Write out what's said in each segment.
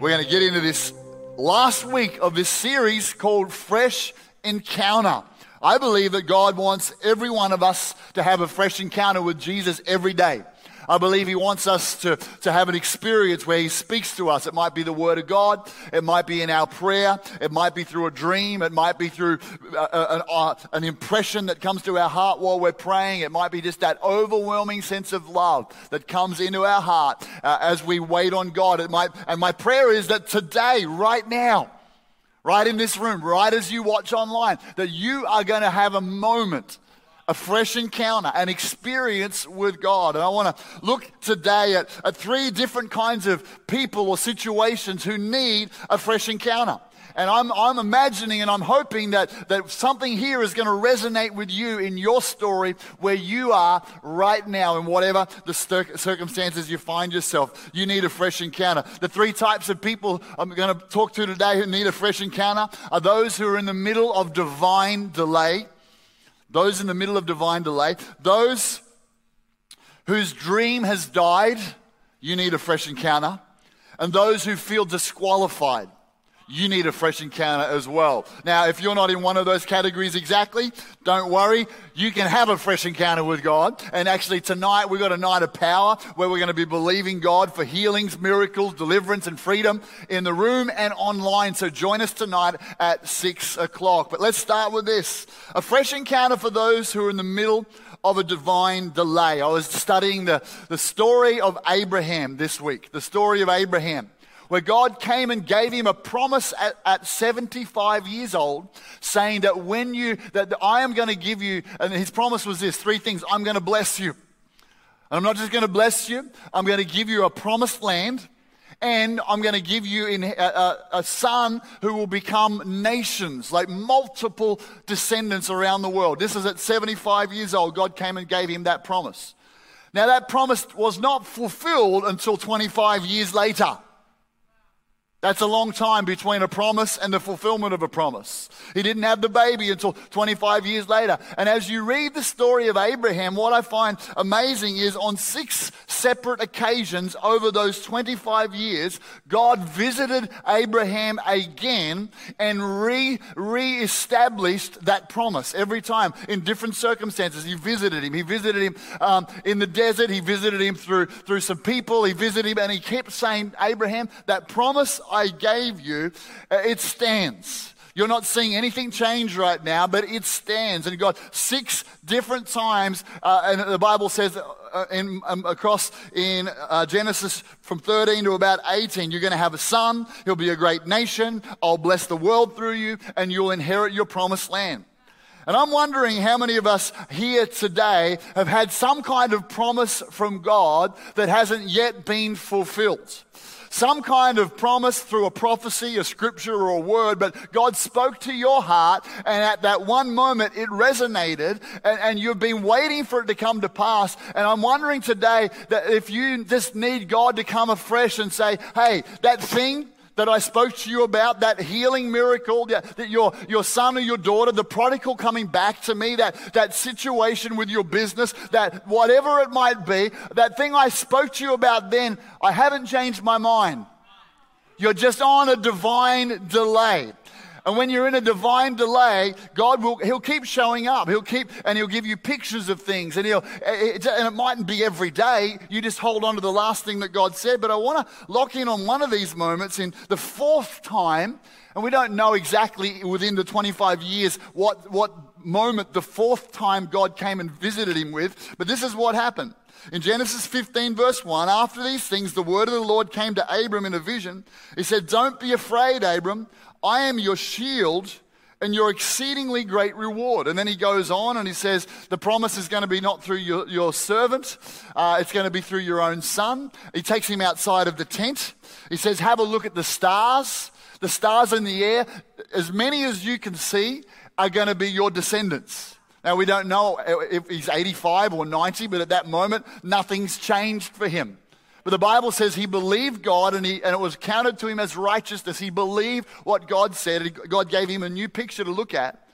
We're going to get into this last week of this series called Fresh Encounter. I believe that God wants every one of us to have a fresh encounter with Jesus every day. I believe He wants us to, to have an experience where He speaks to us. It might be the Word of God. It might be in our prayer. It might be through a dream. It might be through uh, an, uh, an impression that comes to our heart while we're praying. It might be just that overwhelming sense of love that comes into our heart uh, as we wait on God. It might, and my prayer is that today, right now, right in this room, right as you watch online, that you are going to have a moment a fresh encounter, an experience with God. And I want to look today at, at three different kinds of people or situations who need a fresh encounter. And I'm, I'm imagining and I'm hoping that, that something here is going to resonate with you in your story where you are right now, in whatever the circumstances you find yourself. You need a fresh encounter. The three types of people I'm going to talk to today who need a fresh encounter are those who are in the middle of divine delay those in the middle of divine delay, those whose dream has died, you need a fresh encounter, and those who feel disqualified, you need a fresh encounter as well. Now, if you're not in one of those categories exactly, don't worry. You can have a fresh encounter with God. And actually, tonight we've got a night of power where we're going to be believing God for healings, miracles, deliverance, and freedom in the room and online. So join us tonight at six o'clock. But let's start with this a fresh encounter for those who are in the middle of a divine delay. I was studying the, the story of Abraham this week, the story of Abraham where God came and gave him a promise at, at 75 years old, saying that when you, that I am going to give you, and his promise was this three things I'm going to bless you. And I'm not just going to bless you, I'm going to give you a promised land and I'm going to give you in a, a, a, son who will become nations, like multiple descendants around the world. This is at 75 years old. God came and gave him that promise. Now, that promise was not fulfilled until 25 years later. That's a long time between a promise and the fulfillment of a promise. He didn't have the baby until 25 years later. And as you read the story of Abraham, what I find amazing is on six separate occasions over those 25 years, God visited Abraham again and re, re-established that promise every time in different circumstances. He visited him. He visited him um, in the desert. He visited him through, through some people. He visited him and he kept saying, Abraham, that promise I gave you, uh, it stands. You're not seeing anything change right now, but it stands. And God, six different times, uh, and the Bible says uh, in, um, across in uh, Genesis from 13 to about 18, you're going to have a son. He'll be a great nation. I'll bless the world through you, and you'll inherit your promised land. And I'm wondering how many of us here today have had some kind of promise from God that hasn't yet been fulfilled some kind of promise through a prophecy, a scripture, or a word, but God spoke to your heart, and at that one moment it resonated, and, and you've been waiting for it to come to pass. And I'm wondering today that if you just need God to come afresh and say, hey, that thing, that I spoke to you about, that healing miracle, that, that your, your son or your daughter, the prodigal coming back to me, that, that situation with your business, that whatever it might be, that thing I spoke to you about then, I haven't changed my mind. You're just on a divine delay. And when you're in a divine delay, God will, he'll keep showing up. He'll keep, and he'll give you pictures of things. And he'll, it, and it mightn't be every day. You just hold on to the last thing that God said. But I want to lock in on one of these moments in the fourth time. And we don't know exactly within the 25 years what, what moment the fourth time God came and visited him with. But this is what happened. In Genesis 15, verse 1, after these things, the word of the Lord came to Abram in a vision. He said, Don't be afraid, Abram. I am your shield and your exceedingly great reward. And then he goes on and he says, The promise is going to be not through your, your servant, uh, it's going to be through your own son. He takes him outside of the tent. He says, Have a look at the stars. The stars in the air, as many as you can see, are going to be your descendants. Now, we don't know if he's 85 or 90, but at that moment, nothing's changed for him. But the Bible says he believed God and, he, and it was counted to him as righteousness. He believed what God said. God gave him a new picture to look at.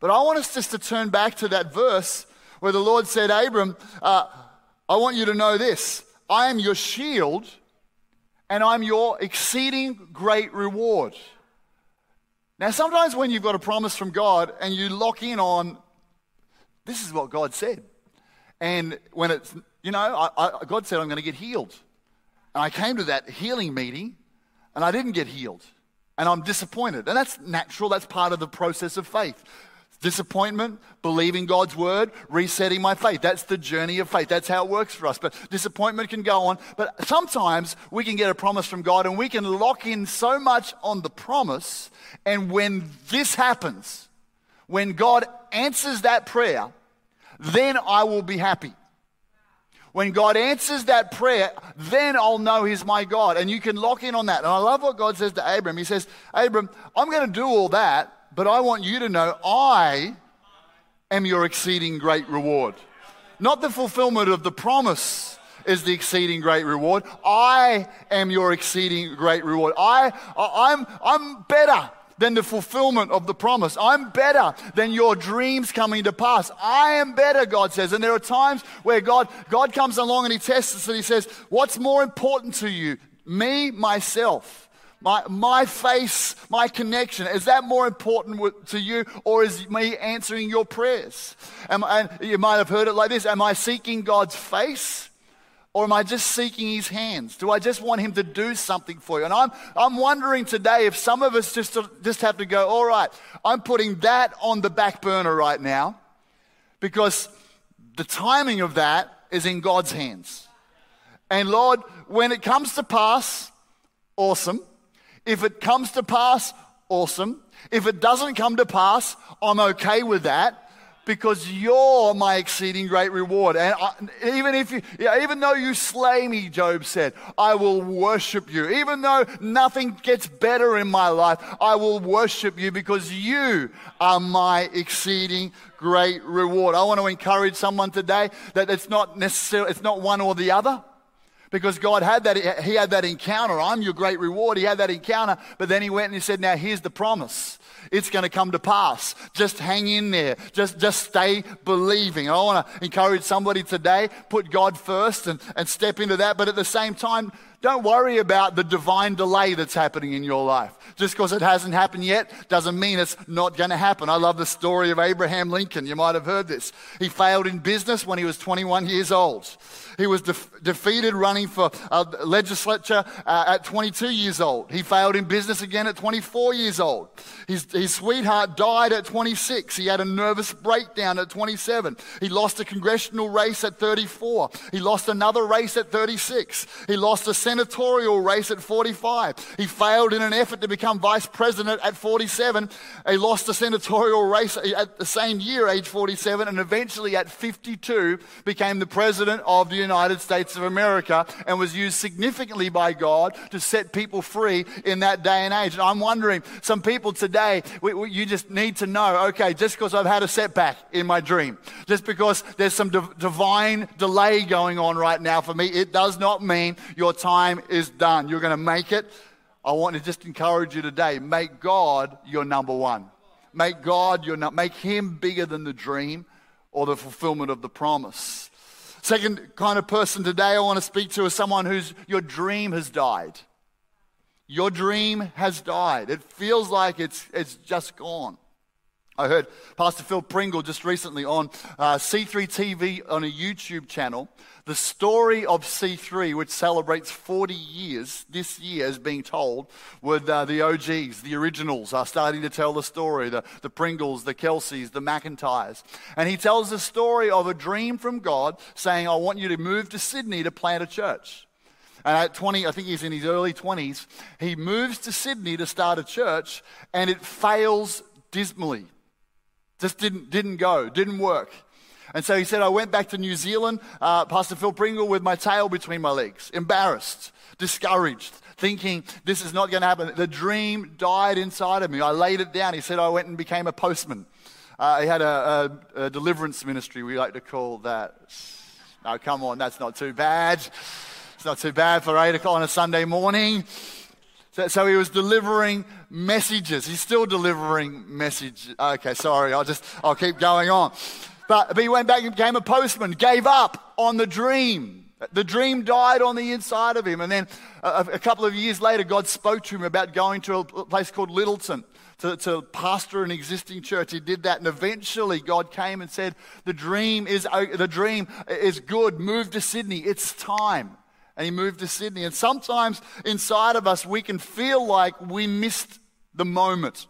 But I want us just to turn back to that verse where the Lord said, Abram, uh, I want you to know this I am your shield and I'm your exceeding great reward. Now, sometimes when you've got a promise from God and you lock in on, this is what God said. And when it's, you know, I, I, God said, I'm going to get healed. And I came to that healing meeting and I didn't get healed. And I'm disappointed. And that's natural, that's part of the process of faith. Disappointment, believing God's word, resetting my faith. That's the journey of faith. That's how it works for us. But disappointment can go on. But sometimes we can get a promise from God and we can lock in so much on the promise. And when this happens, when God answers that prayer, then I will be happy. When God answers that prayer, then I'll know He's my God. And you can lock in on that. And I love what God says to Abram. He says, Abram, I'm going to do all that, but I want you to know I am your exceeding great reward. Not the fulfillment of the promise is the exceeding great reward. I am your exceeding great reward. I, I'm, I'm better than the fulfillment of the promise. I'm better than your dreams coming to pass. I am better, God says. And there are times where God, God comes along and He tests us and He says, What's more important to you? Me, myself. My, my face, my connection, is that more important to you or is me answering your prayers? Am, and you might have heard it like this Am I seeking God's face or am I just seeking his hands? Do I just want him to do something for you? And I'm, I'm wondering today if some of us just, just have to go, all right, I'm putting that on the back burner right now because the timing of that is in God's hands. And Lord, when it comes to pass, awesome. If it comes to pass, awesome. If it doesn't come to pass, I'm okay with that because you're my exceeding great reward. And I, even if you, yeah, even though you slay me, Job said, I will worship you. Even though nothing gets better in my life, I will worship you because you are my exceeding great reward. I want to encourage someone today that it's not necessarily, it's not one or the other. Because God had that, he had that encounter. I'm your great reward. He had that encounter, but then he went and he said, Now here's the promise. It's going to come to pass. Just hang in there. Just, just stay believing. I want to encourage somebody today, put God first and, and step into that. But at the same time, don't worry about the divine delay that's happening in your life. Just because it hasn't happened yet doesn't mean it's not going to happen. I love the story of Abraham Lincoln. You might have heard this. He failed in business when he was 21 years old. He was de- defeated running for uh, legislature uh, at 22 years old. He failed in business again at 24 years old. His, his sweetheart died at 26. He had a nervous breakdown at 27. He lost a congressional race at 34. He lost another race at 36. He lost a senatorial race at 45. He failed in an effort to become vice president at 47. He lost a senatorial race at the same year, age 47, and eventually at 52 became the president of the United States of America and was used significantly by God to set people free in that day and age. And I'm wondering, some people today, we, we, you just need to know, okay, just because I've had a setback in my dream, just because there's some div- divine delay going on right now for me, it does not mean your time time is done. You're going to make it. I want to just encourage you today make God your number one. Make God your number, make Him bigger than the dream or the fulfillment of the promise. Second kind of person today I want to speak to is someone whose your dream has died. Your dream has died. It feels like it's, it's just gone. I heard Pastor Phil Pringle just recently on uh, C3 TV on a YouTube channel. The story of C3, which celebrates 40 years this year, is being told with uh, the OGs, the originals, are starting to tell the story the, the Pringles, the Kelseys, the McIntyres. And he tells the story of a dream from God saying, I want you to move to Sydney to plant a church. And at 20, I think he's in his early 20s, he moves to Sydney to start a church and it fails dismally. Just didn't, didn't go, didn't work. And so he said, I went back to New Zealand, uh, Pastor Phil Pringle, with my tail between my legs, embarrassed, discouraged, thinking this is not going to happen. The dream died inside of me. I laid it down. He said, I went and became a postman. Uh, he had a, a, a deliverance ministry, we like to call that. No, come on, that's not too bad. It's not too bad for 8 o'clock on a Sunday morning. So, so, he was delivering messages. He's still delivering messages. Okay, sorry. I'll just, I'll keep going on. But, but he went back and became a postman, gave up on the dream. The dream died on the inside of him. And then a, a, couple of years later, God spoke to him about going to a place called Littleton to, to pastor an existing church. He did that. And eventually, God came and said, The dream is, the dream is good. Move to Sydney. It's time. And he moved to Sydney. And sometimes inside of us, we can feel like we missed the moment.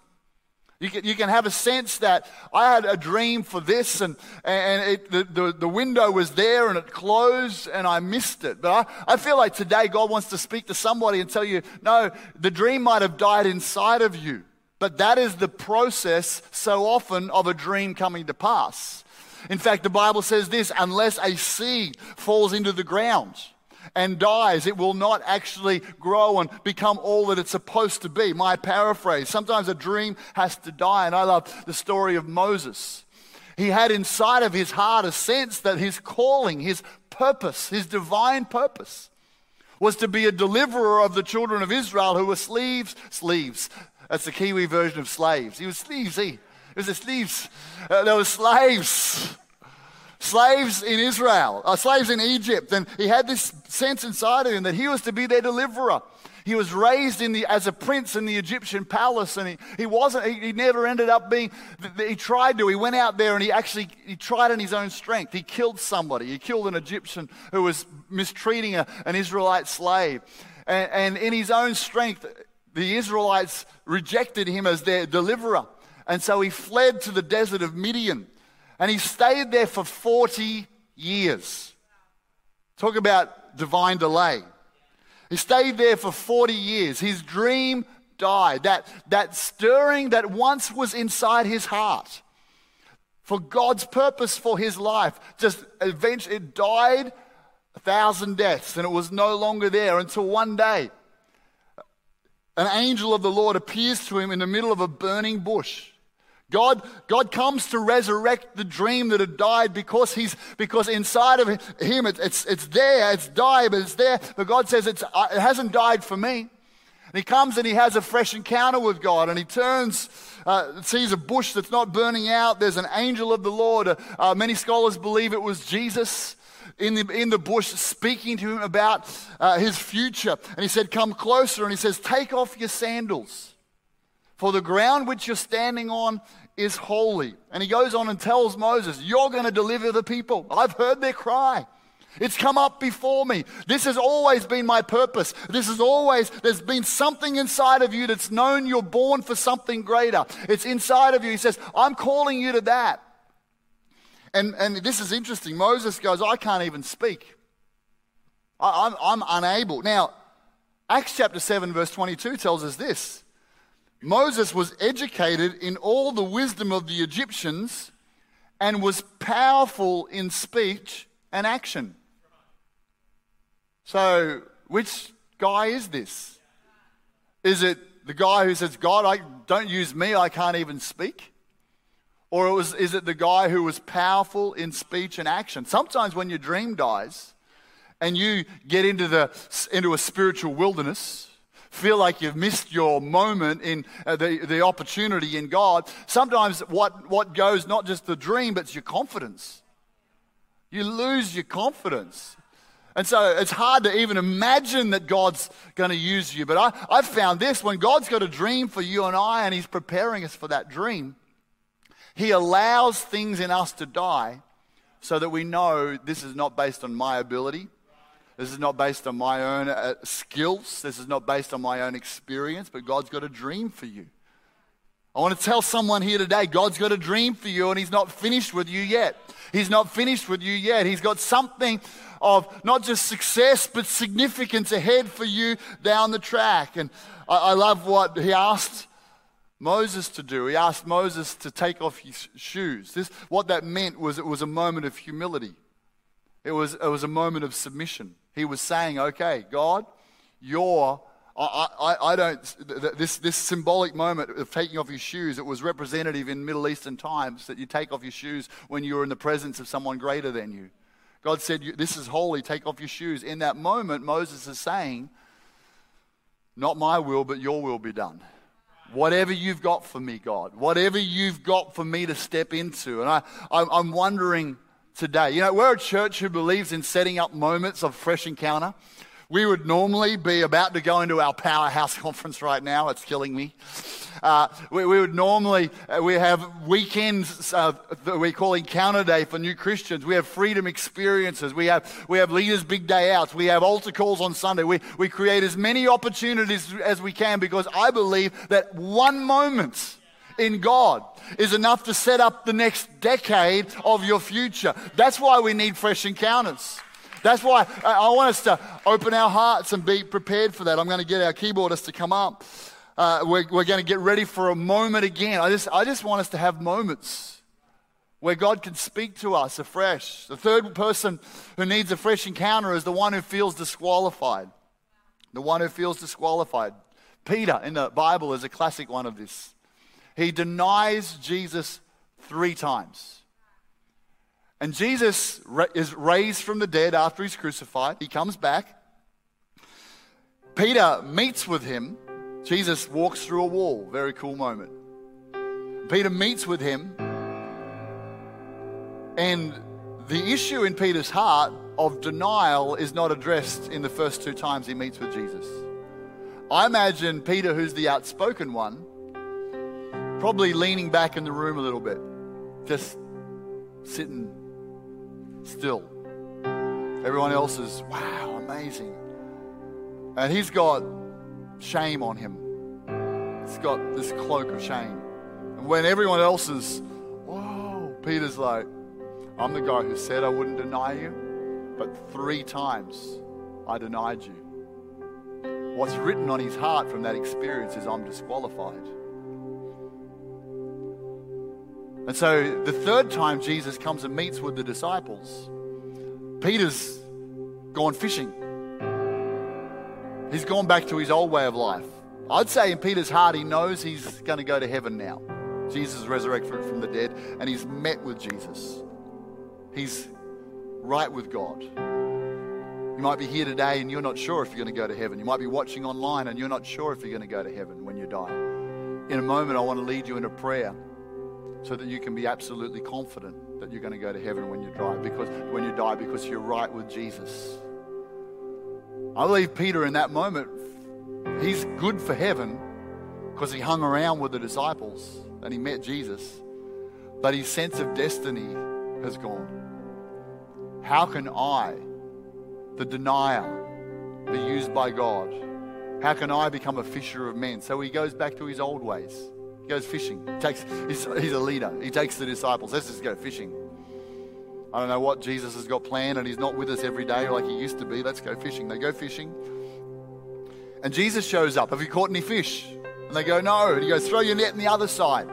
You can, you can have a sense that I had a dream for this, and, and it, the, the, the, window was there and it closed, and I missed it. But I, I feel like today God wants to speak to somebody and tell you no, the dream might have died inside of you, but that is the process so often of a dream coming to pass. In fact, the Bible says this unless a seed falls into the ground, and dies, it will not actually grow and become all that it's supposed to be. My paraphrase. Sometimes a dream has to die. And I love the story of Moses. He had inside of his heart a sense that his calling, his purpose, his divine purpose, was to be a deliverer of the children of Israel who were slaves. Slaves. That's the Kiwi version of slaves. He was he. It was the slaves. Uh, they were slaves slaves in Israel, uh, slaves in Egypt. And he had this sense inside of him that he was to be their deliverer. He was raised in the, as a prince in the Egyptian palace, and he, he wasn't, he, he never ended up being, he tried to. He went out there and he actually, he tried in his own strength. He killed somebody. He killed an Egyptian who was mistreating a, an Israelite slave. And, and in his own strength, the Israelites rejected him as their deliverer. And so he fled to the desert of Midian. And he stayed there for 40 years. Talk about divine delay. He stayed there for 40 years. His dream died. That, that stirring that once was inside his heart for God's purpose for his life just eventually it died a thousand deaths and it was no longer there until one day an angel of the Lord appears to him in the middle of a burning bush. God, God comes to resurrect the dream that had died because he's because inside of him it, it's, it's there, it's died, but it's there. But God says it's, uh, it hasn't died for me. And he comes and he has a fresh encounter with God, and he turns, uh, sees a bush that's not burning out. There's an angel of the Lord. Uh, uh many scholars believe it was Jesus in the, in the bush speaking to him about uh, his future. And he said, Come closer. And he says, Take off your sandals. For the ground which you're standing on is holy. And he goes on and tells Moses, You're going to deliver the people. I've heard their cry. It's come up before me. This has always been my purpose. This has always, there's been something inside of you that's known you're born for something greater. It's inside of you. He says, I'm calling you to that. And, and this is interesting. Moses goes, I can't even speak. I, I'm, I'm unable. Now, Acts chapter 7, verse 22 tells us this Moses was educated in all the wisdom of the Egyptians and was powerful in speech and action. So, which guy is this? Is it the guy who says, God, I, don't use me, I can't even speak? Or was, is it the guy who was powerful in speech and action? Sometimes when your dream dies and you get into, the, into a spiritual wilderness, feel like you've missed your moment in uh, the, the opportunity in God, sometimes what, what goes, not just the dream, but it's your confidence. You lose your confidence. And so it's hard to even imagine that God's going to use you. But I, I've found this when God's got a dream for you and I, and He's preparing us for that dream, He allows things in us to die so that we know this is not based on my ability, this is not based on my own uh, skills. This is not based on my own experience, but God's got a dream for you. I want to tell someone here today God's got a dream for you and He's not finished with you yet. He's not finished with you yet. He's got something of not just success, but significance ahead for you down the track. And I, I love what He asked Moses to do. He asked Moses to take off his shoes. This, what that meant was it was a moment of humility, it was, it was a moment of submission. He was saying, okay, God, you're, I, I, I don't, this, this symbolic moment of taking off your shoes, it was representative in Middle Eastern times that you take off your shoes when you're in the presence of someone greater than you. God said, This is holy, take off your shoes. In that moment, Moses is saying, Not my will, but your will be done. Whatever you've got for me, God, whatever you've got for me to step into. And I, I'm wondering today. You know, we're a church who believes in setting up moments of fresh encounter. We would normally be about to go into our powerhouse conference right now. It's killing me. Uh, we, we, would normally, uh, we have weekends uh, that we call Encounter Day for new Christians. We have freedom experiences. We have, we have leaders' big day outs. We have altar calls on Sunday. We, we create as many opportunities as we can because I believe that one moment in God is enough to set up the next decade of your future. That's why we need fresh encounters. That's why I want us to open our hearts and be prepared for that. I'm going to get our keyboardist to come up. Uh, we're, we're going to get ready for a moment again. I just, I just want us to have moments where God can speak to us afresh. The third person who needs a fresh encounter is the one who feels disqualified. The one who feels disqualified. Peter in the Bible is a classic one of this. He denies Jesus three times. And Jesus is raised from the dead after he's crucified. He comes back. Peter meets with him. Jesus walks through a wall. Very cool moment. Peter meets with him. And the issue in Peter's heart of denial is not addressed in the first two times he meets with Jesus. I imagine Peter, who's the outspoken one, probably leaning back in the room a little bit, just sitting still. Everyone else is, wow, amazing. And he's got shame on him. He's got this cloak of shame. And when everyone else is, whoa, Peter's like, I'm the guy who said I wouldn't deny you, but three times I denied you. What's written on his heart from that experience is I'm disqualified. And so the third time Jesus comes and meets with the disciples, Peter's gone fishing. He's gone back to his old way of life. I'd say in Peter's heart, he knows he's going to go to heaven now. Jesus resurrected from the dead, and he's met with Jesus. He's right with God. You might be here today and you're not sure if you're going to go to heaven. You might be watching online and you're not sure if you're going to go to heaven when you die. In a moment, I want to lead you in a prayer so that you can be absolutely confident that you're going to go to heaven when you die because when you die because you're right with Jesus. I believe Peter in that moment he's good for heaven because he hung around with the disciples and he met Jesus. But his sense of destiny has gone. How can I, the denier, be used by God? How can I become a fisher of men? So he goes back to his old ways. He goes fishing. He takes, he's, he's a leader. He takes the disciples. Let's just go fishing. I don't know what Jesus has got planned, and he's not with us every day like he used to be. Let's go fishing. They go fishing. And Jesus shows up. Have you caught any fish? And they go, No. And he goes, Throw your net in the other side.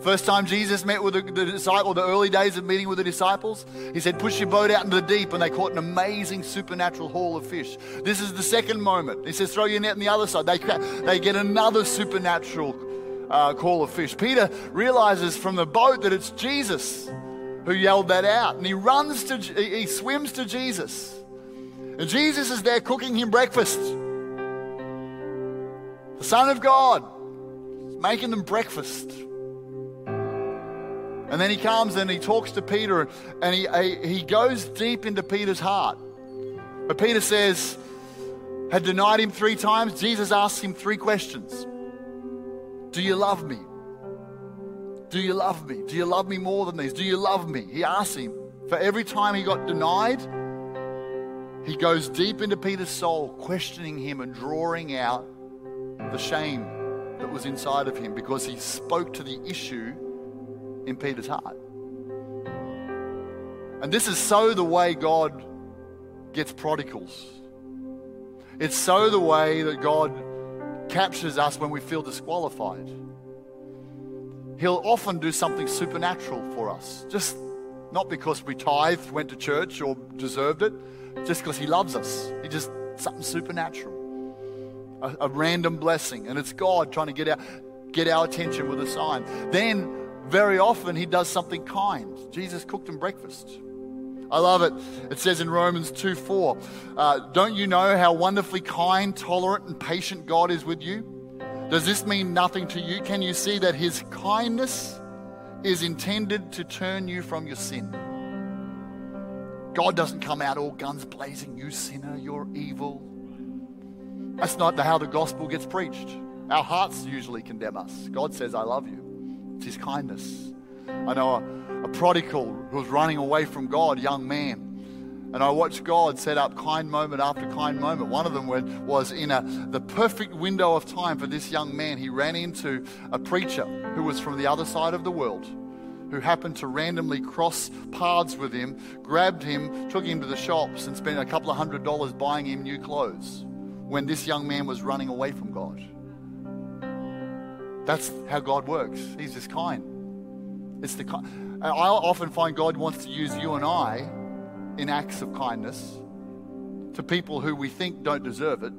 First time Jesus met with the, the disciple, the early days of meeting with the disciples, he said, Push your boat out into the deep, and they caught an amazing supernatural haul of fish. This is the second moment. He says, Throw your net on the other side. They, they get another supernatural uh, call of fish. Peter realizes from the boat that it's Jesus who yelled that out. And he runs to, he swims to Jesus. And Jesus is there cooking him breakfast. The Son of God making them breakfast. And then he comes and he talks to Peter and he, he goes deep into Peter's heart. But Peter says, had denied him three times. Jesus asks him three questions. Do you love me? Do you love me? Do you love me more than these? Do you love me? He asks him. For every time he got denied, he goes deep into Peter's soul, questioning him and drawing out the shame that was inside of him because he spoke to the issue in Peter's heart. And this is so the way God gets prodigals. It's so the way that God captures us when we feel disqualified. He'll often do something supernatural for us, just not because we tithed, went to church, or deserved it, just because He loves us. He just something supernatural, a, a random blessing, and it's God trying to get our get our attention with a sign. Then, very often, He does something kind. Jesus cooked him breakfast. I love it. It says in Romans 2 4, uh, Don't you know how wonderfully kind, tolerant, and patient God is with you? Does this mean nothing to you? Can you see that His kindness is intended to turn you from your sin? God doesn't come out all guns blazing, you sinner, you're evil. That's not how the gospel gets preached. Our hearts usually condemn us. God says, I love you. It's His kindness. I know a, a prodigal who was running away from God, young man. And I watched God set up kind moment after kind moment. One of them was in a, the perfect window of time for this young man. He ran into a preacher who was from the other side of the world, who happened to randomly cross paths with him, grabbed him, took him to the shops, and spent a couple of hundred dollars buying him new clothes when this young man was running away from God. That's how God works. He's just kind. It's the I often find God wants to use you and I in acts of kindness to people who we think don't deserve it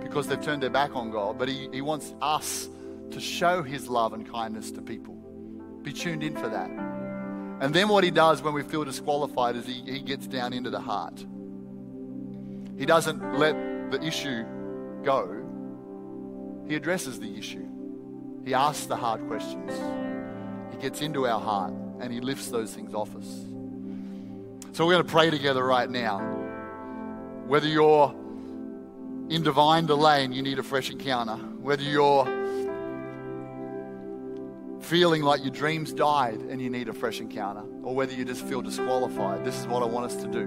because they've turned their back on God. But He, he wants us to show His love and kindness to people. Be tuned in for that. And then what He does when we feel disqualified is He, he gets down into the heart. He doesn't let the issue go, He addresses the issue. He asks the hard questions. Gets into our heart and He lifts those things off us. So we're going to pray together right now. Whether you're in divine delay and you need a fresh encounter, whether you're feeling like your dreams died and you need a fresh encounter, or whether you just feel disqualified, this is what I want us to do.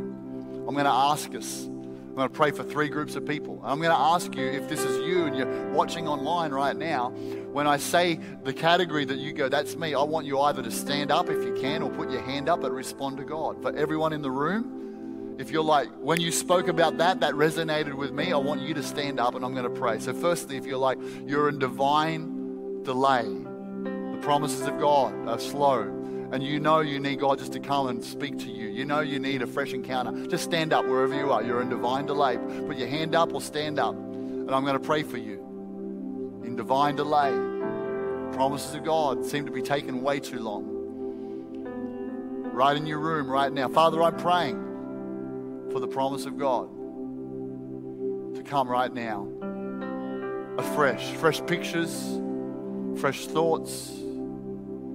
I'm going to ask us I'm going to pray for three groups of people. I'm going to ask you if this is you and you're watching online right now. When I say the category that you go, that's me, I want you either to stand up if you can or put your hand up and respond to God. For everyone in the room, if you're like, when you spoke about that, that resonated with me, I want you to stand up and I'm going to pray. So, firstly, if you're like, you're in divine delay, the promises of God are slow and you know you need God just to come and speak to you, you know you need a fresh encounter, just stand up wherever you are. You're in divine delay. Put your hand up or stand up, and I'm going to pray for you. In divine delay, promises of God seem to be taken way too long. Right in your room right now. Father, I'm praying for the promise of God to come right now. Afresh, fresh pictures, fresh thoughts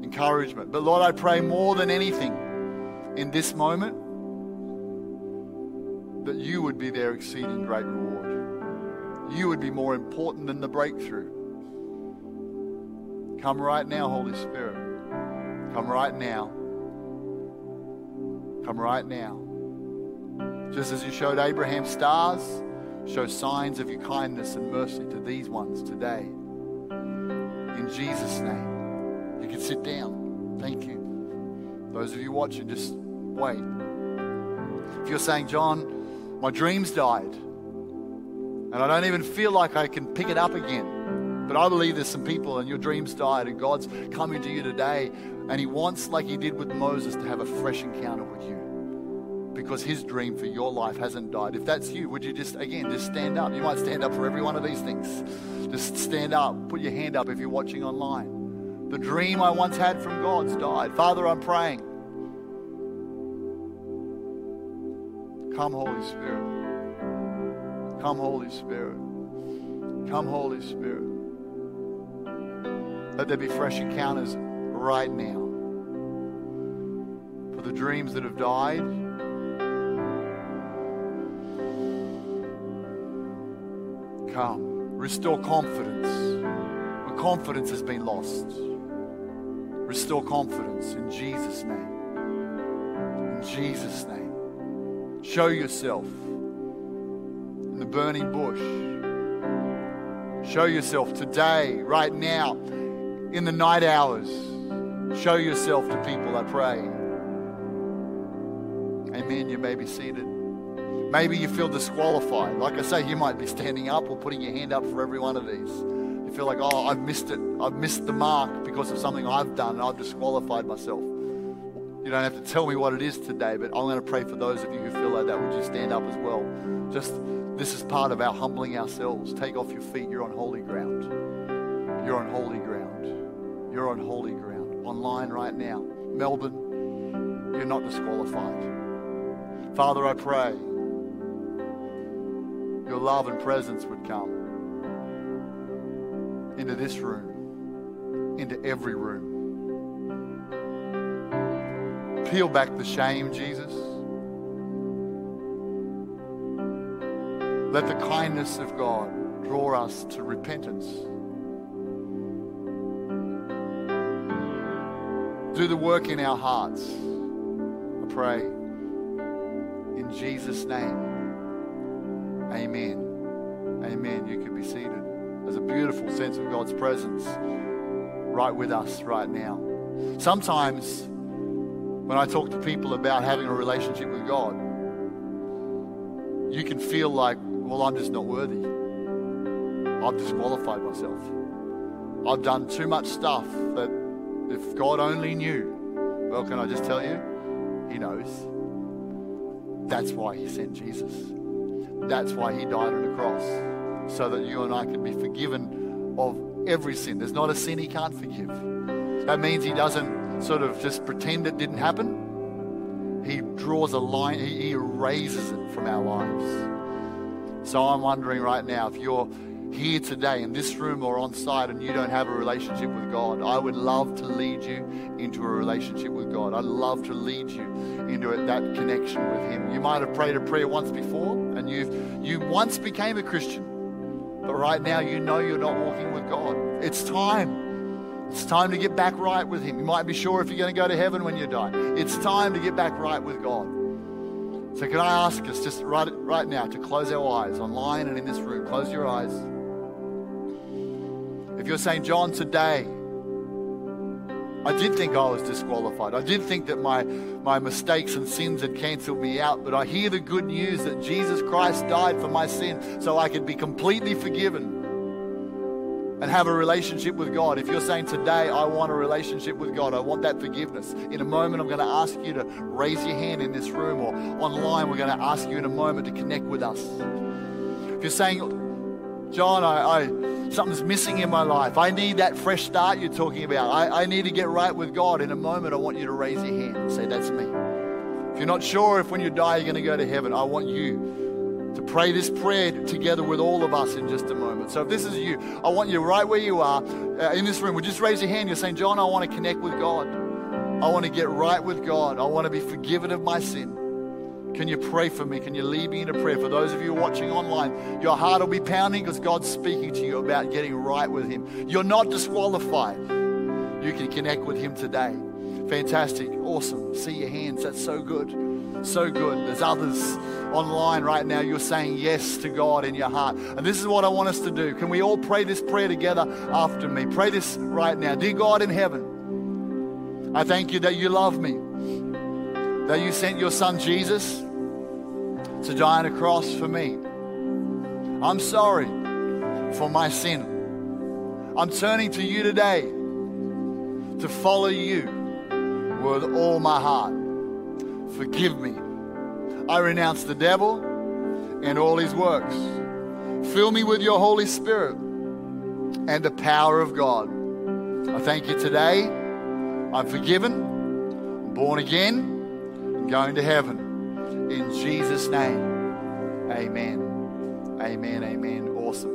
encouragement. But Lord, I pray more than anything in this moment that you would be their exceeding great reward. You would be more important than the breakthrough. Come right now, Holy Spirit. Come right now. Come right now. Just as you showed Abraham stars, show signs of your kindness and mercy to these ones today. In Jesus' name. You can sit down. Thank you. Those of you watching, just wait. If you're saying, John, my dreams died, and I don't even feel like I can pick it up again. But I believe there's some people and your dreams died, and God's coming to you today, and He wants, like He did with Moses, to have a fresh encounter with you because his dream for your life hasn't died. If that's you, would you just, again, just stand up? You might stand up for every one of these things. Just stand up. Put your hand up if you're watching online. The dream I once had from God's died. Father, I'm praying. Come, Holy Spirit. Come, Holy Spirit. Come, Holy Spirit. Let there be fresh encounters right now. For the dreams that have died, come. Restore confidence when confidence has been lost. Restore confidence in Jesus' name. In Jesus' name. Show yourself in the burning bush. Show yourself today, right now, in the night hours. Show yourself to people, I pray. Amen. You may be seated. Maybe you feel disqualified. Like I say, you might be standing up or putting your hand up for every one of these feel like, oh, I've missed it. I've missed the mark because of something I've done and I've disqualified myself. You don't have to tell me what it is today, but I'm going to pray for those of you who feel like that. Would you stand up as well? Just this is part of our humbling ourselves. Take off your feet. You're on holy ground. You're on holy ground. You're on holy ground. Online right now. Melbourne, you're not disqualified. Father, I pray your love and presence would come into this room, into every room. Peel back the shame, Jesus. Let the kindness of God draw us to repentance. Do the work in our hearts. I pray in Jesus' name. Amen. Amen. You can be seated. There's a beautiful sense of God's presence right with us right now. Sometimes when I talk to people about having a relationship with God, you can feel like, well, I'm just not worthy. I've disqualified myself. I've done too much stuff that if God only knew, well, can I just tell you? He knows. That's why He sent Jesus. That's why He died on the cross, so that you and I can be forgiven of every sin. There's not a sin He can't forgive. That means He doesn't sort of just pretend it didn't happen. He draws a line, He, erases it from our lives. So I'm wondering right now if you're here today in this room or on site and you don't have a relationship with God, I would love to lead you into a relationship with God. I'd love to lead you into that connection with Him. You might have prayed a prayer once before and you've you once became a Christian, but right now you know you're not walking with God. It's time. It's time to get back right with Him. You might be sure if you're going to go to heaven when you die. It's time to get back right with God. So, can I ask us just right, right now to close our eyes online and in this room? Close your eyes. If you're saying, John, today, I did think I was disqualified. I did think that my, my mistakes and sins had canceled me out, but I hear the good news that Jesus Christ died for my sin so I could be completely forgiven and have a relationship with God. If you're saying today, I want a relationship with God, I want that forgiveness, in a moment I'm going to ask you to raise your hand in this room or online, we're going to ask you in a moment to connect with us. If you're saying, John, I, I, something's missing in my life. I need that fresh start you're talking about. I, I need to get right with God. In a moment, I want you to raise your hand and say, That's me. If you're not sure if when you die you're going to go to heaven, I want you to pray this prayer together with all of us in just a moment. So if this is you, I want you right where you are uh, in this room. Would just raise your hand. You're saying, John, I want to connect with God. I want to get right with God. I want to be forgiven of my sin. Can you pray for me? Can you lead me in a prayer? For those of you watching online, your heart will be pounding because God's speaking to you about getting right with Him. You're not disqualified. You can connect with Him today. Fantastic. Awesome. See your hands. That's so good. So good. There's others online right now. You're saying yes to God in your heart. And this is what I want us to do. Can we all pray this prayer together after me? Pray this right now. Dear God in heaven, I thank you that you love me, that you sent your son Jesus to die on a cross for me. I'm sorry for my sin. I'm turning to you today to follow you with all my heart. Forgive me. I renounce the devil and all his works. Fill me with your Holy Spirit and the power of God. I thank you today. I'm forgiven, I'm born again, and going to heaven. In Jesus' name, amen. Amen, amen. Awesome.